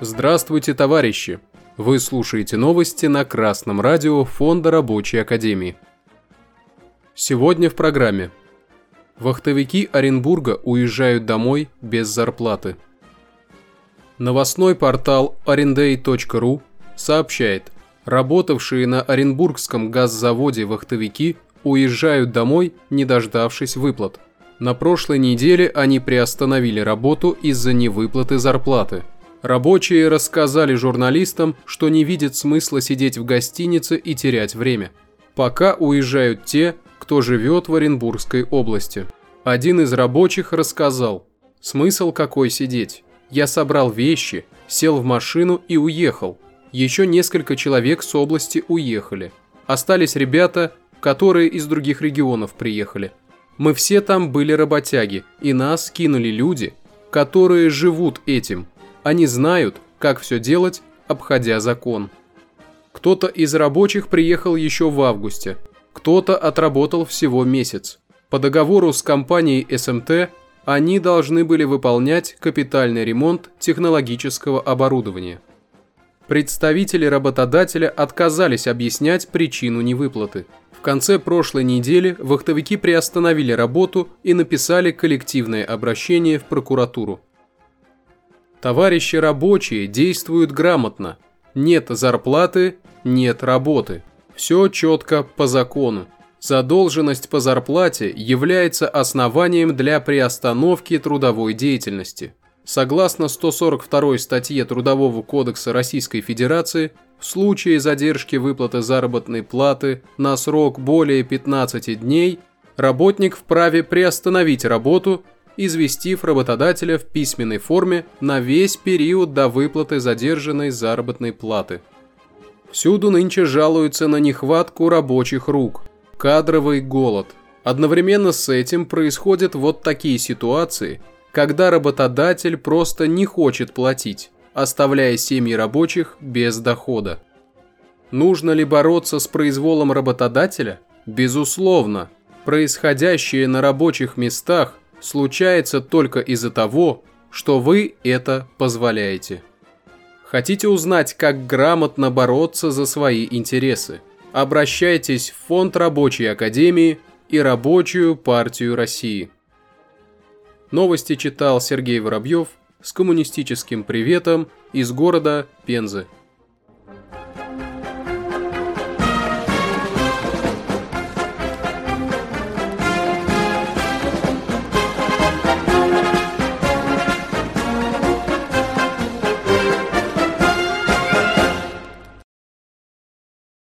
Здравствуйте, товарищи! Вы слушаете новости на Красном радио Фонда Рабочей Академии. Сегодня в программе. Вахтовики Оренбурга уезжают домой без зарплаты. Новостной портал arenday.ru сообщает, работавшие на Оренбургском газзаводе вахтовики уезжают домой, не дождавшись выплат. На прошлой неделе они приостановили работу из-за невыплаты зарплаты – Рабочие рассказали журналистам, что не видят смысла сидеть в гостинице и терять время. Пока уезжают те, кто живет в Оренбургской области. Один из рабочих рассказал, смысл какой сидеть. Я собрал вещи, сел в машину и уехал. Еще несколько человек с области уехали. Остались ребята, которые из других регионов приехали. Мы все там были работяги, и нас кинули люди, которые живут этим – они знают, как все делать, обходя закон. Кто-то из рабочих приехал еще в августе, кто-то отработал всего месяц. По договору с компанией СМТ они должны были выполнять капитальный ремонт технологического оборудования. Представители работодателя отказались объяснять причину невыплаты. В конце прошлой недели вахтовики приостановили работу и написали коллективное обращение в прокуратуру. Товарищи рабочие действуют грамотно. Нет зарплаты, нет работы. Все четко по закону. Задолженность по зарплате является основанием для приостановки трудовой деятельности. Согласно 142 статье Трудового кодекса Российской Федерации, в случае задержки выплаты заработной платы на срок более 15 дней, работник вправе приостановить работу известив работодателя в письменной форме на весь период до выплаты задержанной заработной платы. Всюду нынче жалуются на нехватку рабочих рук, кадровый голод. Одновременно с этим происходят вот такие ситуации, когда работодатель просто не хочет платить, оставляя семьи рабочих без дохода. Нужно ли бороться с произволом работодателя? Безусловно. Происходящее на рабочих местах случается только из-за того, что вы это позволяете. Хотите узнать, как грамотно бороться за свои интересы? Обращайтесь в Фонд Рабочей Академии и Рабочую партию России. Новости читал Сергей Воробьев с коммунистическим приветом из города Пензы.